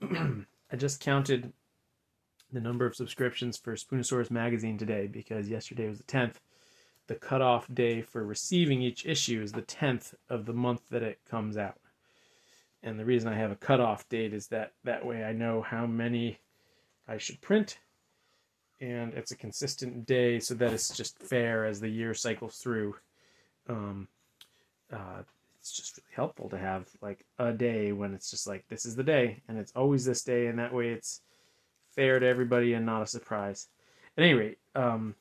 I just counted the number of subscriptions for Spoonosaurus magazine today because yesterday was the 10th. The cutoff day for receiving each issue is the 10th of the month that it comes out. And the reason I have a cutoff date is that that way I know how many I should print and it's a consistent day so that it's just fair as the year cycles through. Um, uh, it's just really helpful to have like a day when it's just like this is the day and it's always this day and that way it's fair to everybody and not a surprise. At any rate, um,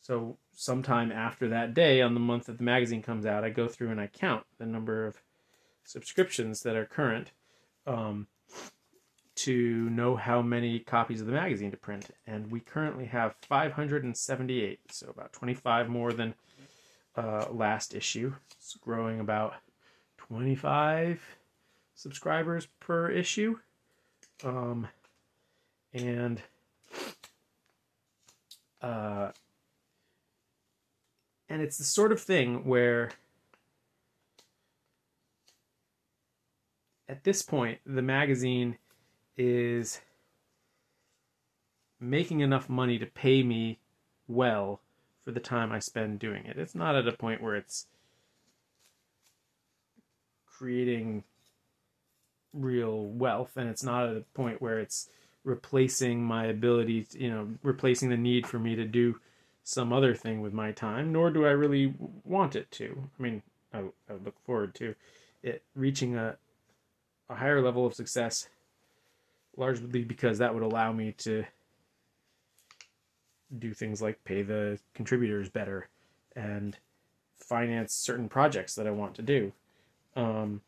so sometime after that day on the month that the magazine comes out, I go through and I count the number of subscriptions that are current. Um, to know how many copies of the magazine to print, and we currently have 578, so about 25 more than uh, last issue. It's growing about 25 subscribers per issue, um, and uh, and it's the sort of thing where at this point the magazine is making enough money to pay me well for the time I spend doing it. It's not at a point where it's creating real wealth and it's not at a point where it's replacing my ability to, you know replacing the need for me to do some other thing with my time nor do i really want it to i mean i, I look forward to it reaching a, a higher level of success largely because that would allow me to do things like pay the contributors better and finance certain projects that I want to do. Um,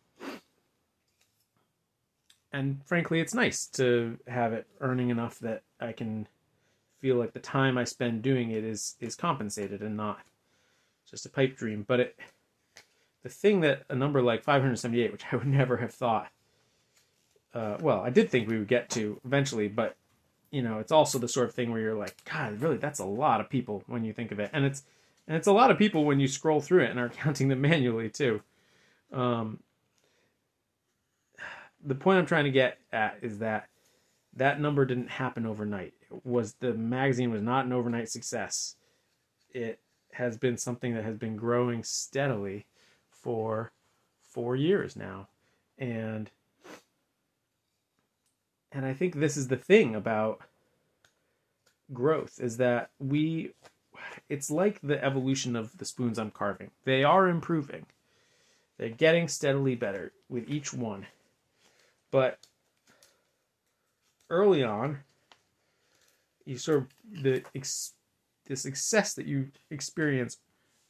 and frankly, it's nice to have it earning enough that I can feel like the time I spend doing it is is compensated and not just a pipe dream. But it, the thing that a number like 578, which I would never have thought uh, well, I did think we would get to eventually, but you know, it's also the sort of thing where you're like, God, really, that's a lot of people when you think of it, and it's and it's a lot of people when you scroll through it and are counting them manually too. Um, the point I'm trying to get at is that that number didn't happen overnight. It was the magazine was not an overnight success. It has been something that has been growing steadily for four years now, and and I think this is the thing about growth is that we it's like the evolution of the spoons I'm carving. They are improving. They're getting steadily better with each one. But early on, you sort of the the success that you experience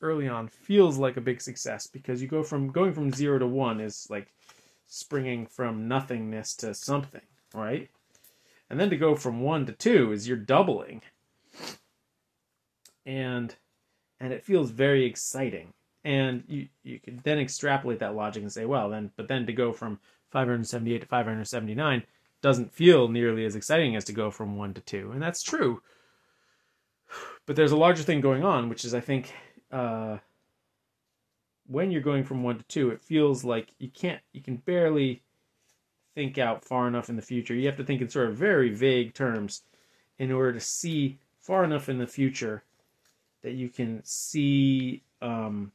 early on feels like a big success because you go from going from 0 to 1 is like springing from nothingness to something right? And then to go from one to two is you're doubling. And and it feels very exciting. And you you can then extrapolate that logic and say, well, then but then to go from 578 to 579 doesn't feel nearly as exciting as to go from one to two. And that's true. But there's a larger thing going on, which is I think uh, when you're going from one to two, it feels like you can't, you can barely think out far enough in the future. You have to think in sort of very vague terms in order to see far enough in the future that you can see um,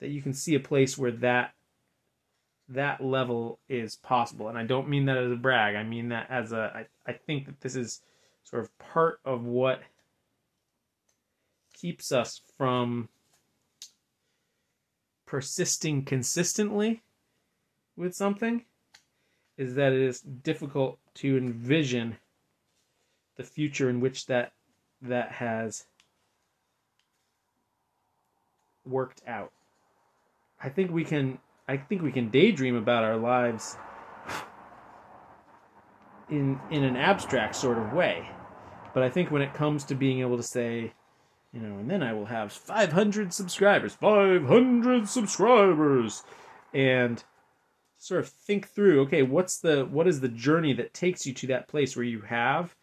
that you can see a place where that that level is possible. And I don't mean that as a brag. I mean that as a I, I think that this is sort of part of what keeps us from persisting consistently with something is that it is difficult to envision the future in which that that has worked out. I think we can I think we can daydream about our lives in in an abstract sort of way. But I think when it comes to being able to say, you know, and then I will have 500 subscribers, 500 subscribers and sort of think through okay what's the what is the journey that takes you to that place where you have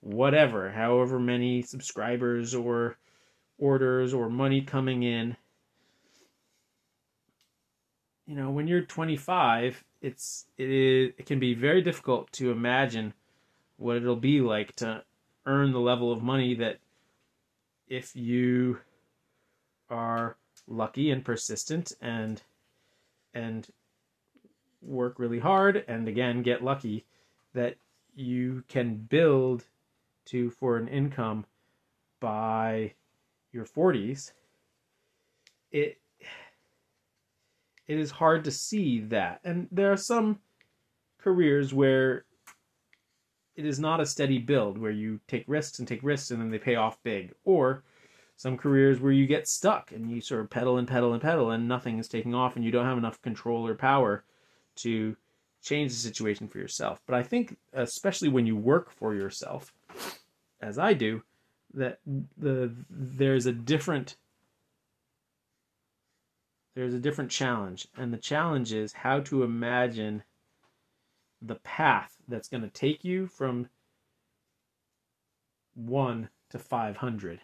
whatever however many subscribers or orders or money coming in? You know, when you're 25, it's it, is, it can be very difficult to imagine what it'll be like to earn the level of money that if you are lucky and persistent and and work really hard and again get lucky that you can build to for an income by your 40s it it is hard to see that. And there are some careers where it is not a steady build where you take risks and take risks and then they pay off big. Or some careers where you get stuck and you sort of pedal and pedal and pedal and nothing is taking off and you don't have enough control or power to change the situation for yourself. But I think, especially when you work for yourself, as I do, that the there's a different there's a different challenge, and the challenge is how to imagine the path that's going to take you from one to 500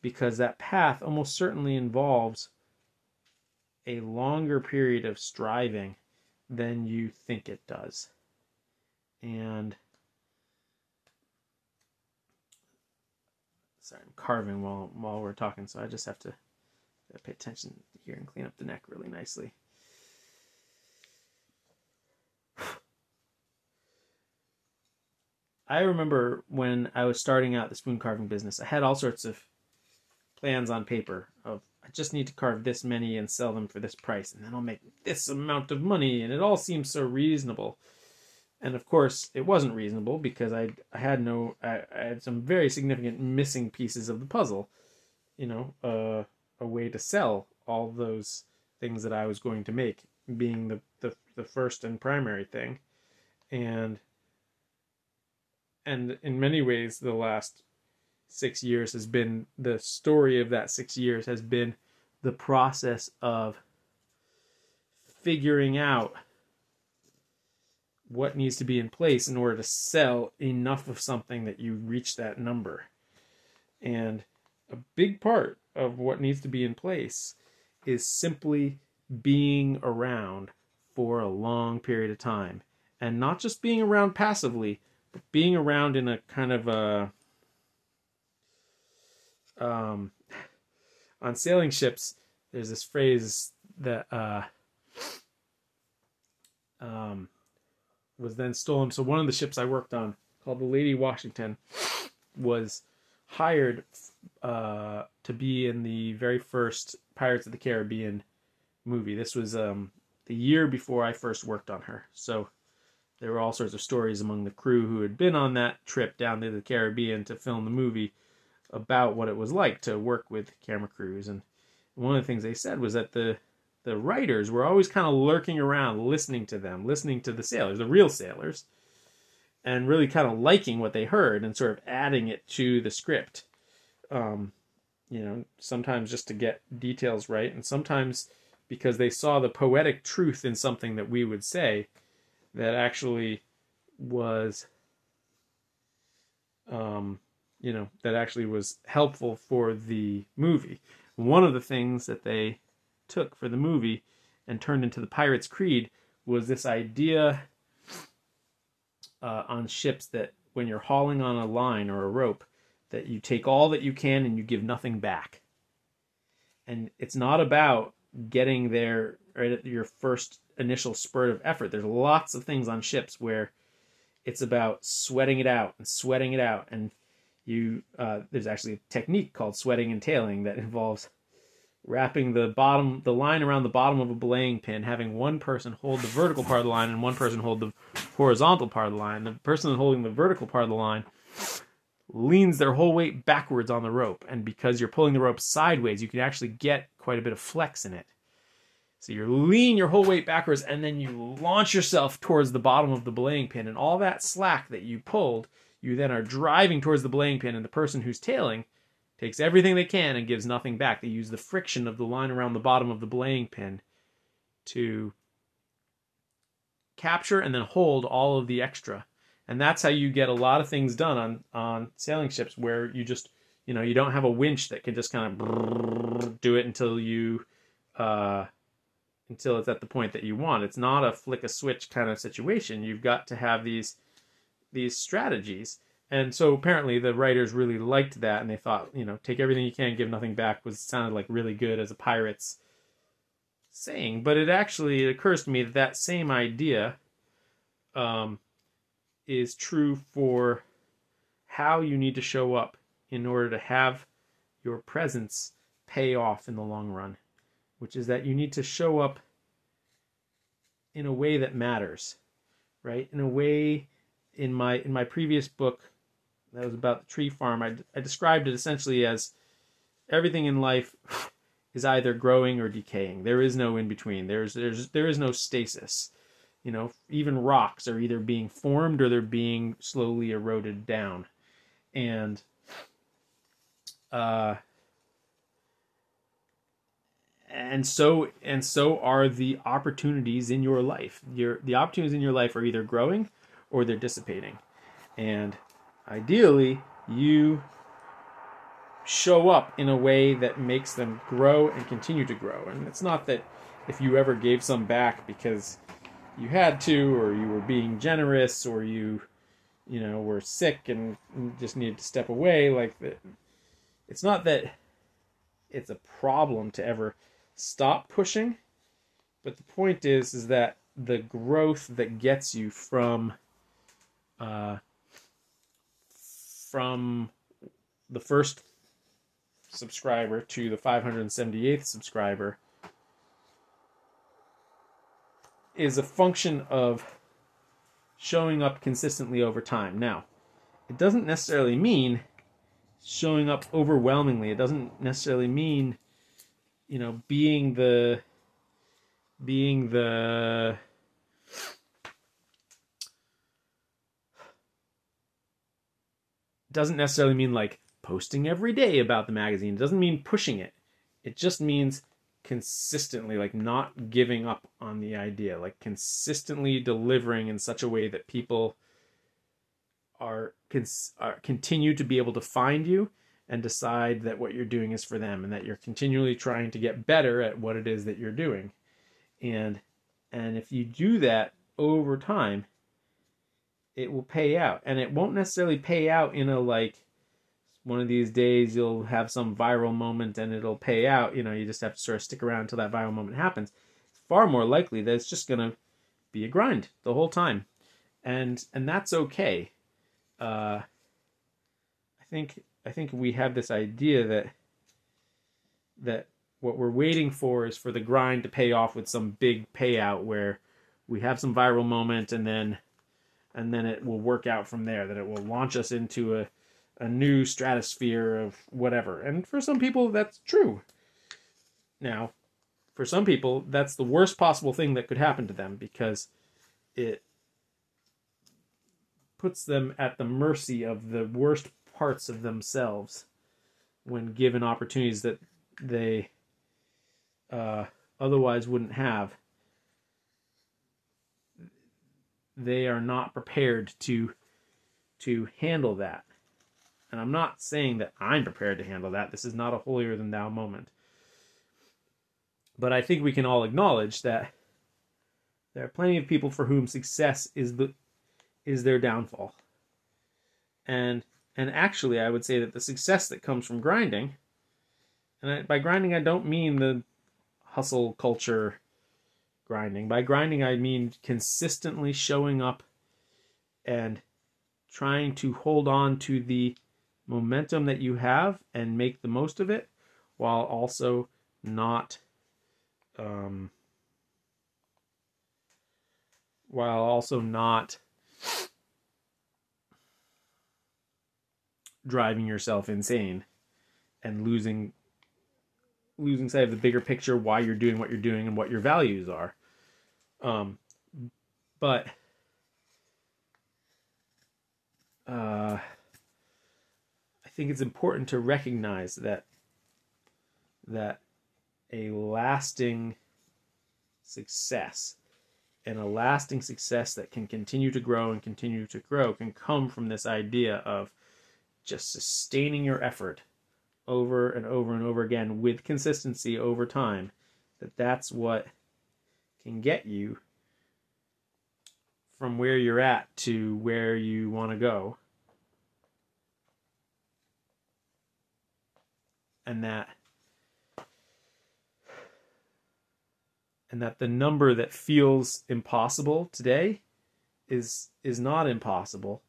because that path almost certainly involves a longer period of striving than you think it does. And sorry, I'm carving while while we're talking, so I just have to pay attention here and clean up the neck really nicely. I remember when I was starting out the spoon carving business, I had all sorts of plans on paper of I just need to carve this many and sell them for this price, and then I'll make this amount of money, and it all seems so reasonable. And of course, it wasn't reasonable because I I had no I, I had some very significant missing pieces of the puzzle. You know, uh, a way to sell all those things that I was going to make, being the the, the first and primary thing, and and in many ways, the last six years has been the story of that six years has been the process of figuring out what needs to be in place in order to sell enough of something that you reach that number. And a big part of what needs to be in place is simply being around for a long period of time. And not just being around passively, but being around in a kind of a um, on sailing ships, there's this phrase that uh, um, was then stolen. So one of the ships I worked on, called the Lady Washington, was hired uh, to be in the very first Pirates of the Caribbean movie. This was um, the year before I first worked on her. So there were all sorts of stories among the crew who had been on that trip down to the Caribbean to film the movie about what it was like to work with camera crews. And one of the things they said was that the the writers were always kind of lurking around, listening to them, listening to the sailors, the real sailors, and really kind of liking what they heard and sort of adding it to the script. Um, you know, sometimes just to get details right, and sometimes because they saw the poetic truth in something that we would say that actually was um, you know, that actually was helpful for the movie. One of the things that they took for the movie and turned into the Pirates Creed was this idea uh, on ships that when you're hauling on a line or a rope, that you take all that you can and you give nothing back. And it's not about getting there right at your first initial spurt of effort. There's lots of things on ships where it's about sweating it out and sweating it out and you uh, there's actually a technique called sweating and tailing that involves wrapping the bottom the line around the bottom of a belaying pin having one person hold the vertical part of the line and one person hold the horizontal part of the line. The person holding the vertical part of the line leans their whole weight backwards on the rope and because you're pulling the rope sideways you can actually get quite a bit of flex in it. So you lean your whole weight backwards and then you launch yourself towards the bottom of the belaying pin and all that slack that you pulled you then are driving towards the belaying pin, and the person who's tailing takes everything they can and gives nothing back. They use the friction of the line around the bottom of the belaying pin to capture and then hold all of the extra. And that's how you get a lot of things done on, on sailing ships where you just, you know, you don't have a winch that can just kind of do it until you, uh, until it's at the point that you want. It's not a flick a switch kind of situation. You've got to have these these strategies. And so apparently the writers really liked that and they thought, you know, take everything you can, give nothing back was sounded like really good as a pirate's saying. But it actually it occurs to me that that same idea um, is true for how you need to show up in order to have your presence pay off in the long run, which is that you need to show up in a way that matters, right? In a way in my in my previous book that was about the tree farm, I, I described it essentially as everything in life is either growing or decaying. There is no in between. There's there's there is no stasis. You know, even rocks are either being formed or they're being slowly eroded down. And uh and so and so are the opportunities in your life. Your the opportunities in your life are either growing or they're dissipating. And ideally, you show up in a way that makes them grow and continue to grow. And it's not that if you ever gave some back because you had to or you were being generous or you you know were sick and just needed to step away like it's not that it's a problem to ever stop pushing but the point is is that the growth that gets you from uh, from the first subscriber to the 578th subscriber is a function of showing up consistently over time. Now, it doesn't necessarily mean showing up overwhelmingly. It doesn't necessarily mean, you know, being the being the doesn't necessarily mean like posting every day about the magazine. It doesn't mean pushing it. It just means consistently, like not giving up on the idea, like consistently delivering in such a way that people are, cons- are continue to be able to find you and decide that what you're doing is for them and that you're continually trying to get better at what it is that you're doing. And and if you do that over time, it will pay out. And it won't necessarily pay out in a like one of these days you'll have some viral moment and it'll pay out. You know, you just have to sort of stick around until that viral moment happens. It's far more likely that it's just gonna be a grind the whole time. And and that's okay. Uh I think I think we have this idea that that what we're waiting for is for the grind to pay off with some big payout where we have some viral moment and then and then it will work out from there. That it will launch us into a a new stratosphere of whatever. And for some people, that's true. Now, for some people, that's the worst possible thing that could happen to them because it puts them at the mercy of the worst parts of themselves when given opportunities that they uh, otherwise wouldn't have they are not prepared to to handle that. And I'm not saying that I'm prepared to handle that. This is not a holier than thou moment. But I think we can all acknowledge that there are plenty of people for whom success is the is their downfall. And and actually I would say that the success that comes from grinding and I, by grinding I don't mean the hustle culture grinding. By grinding, I mean consistently showing up and trying to hold on to the momentum that you have and make the most of it while also not um, while also not driving yourself insane and losing losing sight of the bigger picture why you're doing what you're doing and what your values are um, but uh, I think it's important to recognize that that a lasting success and a lasting success that can continue to grow and continue to grow can come from this idea of just sustaining your effort over and over and over again with consistency over time that that's what can get you from where you're at to where you want to go. And that and that the number that feels impossible today is is not impossible.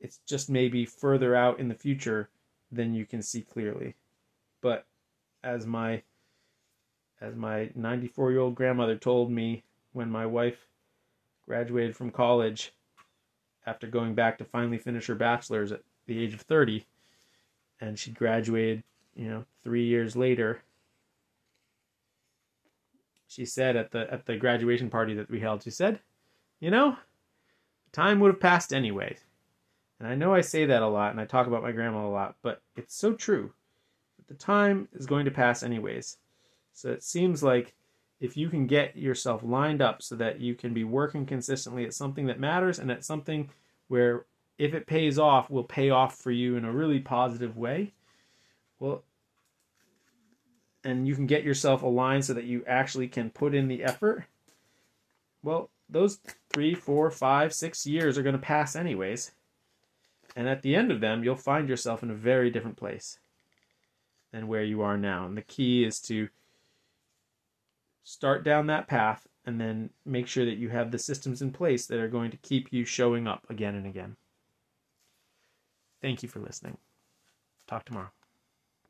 It's just maybe further out in the future than you can see clearly. But as my as my 94 year old grandmother told me when my wife graduated from college after going back to finally finish her bachelor's at the age of 30 and she graduated you know 3 years later she said at the at the graduation party that we held she said you know time would have passed anyway and i know i say that a lot and i talk about my grandma a lot but it's so true. The time is going to pass anyways so it seems like if you can get yourself lined up so that you can be working consistently at something that matters and at something where if it pays off will pay off for you in a really positive way well and you can get yourself aligned so that you actually can put in the effort, well, those three, four, five, six years are going to pass anyways. And at the end of them, you'll find yourself in a very different place than where you are now. And the key is to start down that path and then make sure that you have the systems in place that are going to keep you showing up again and again. Thank you for listening. Talk tomorrow.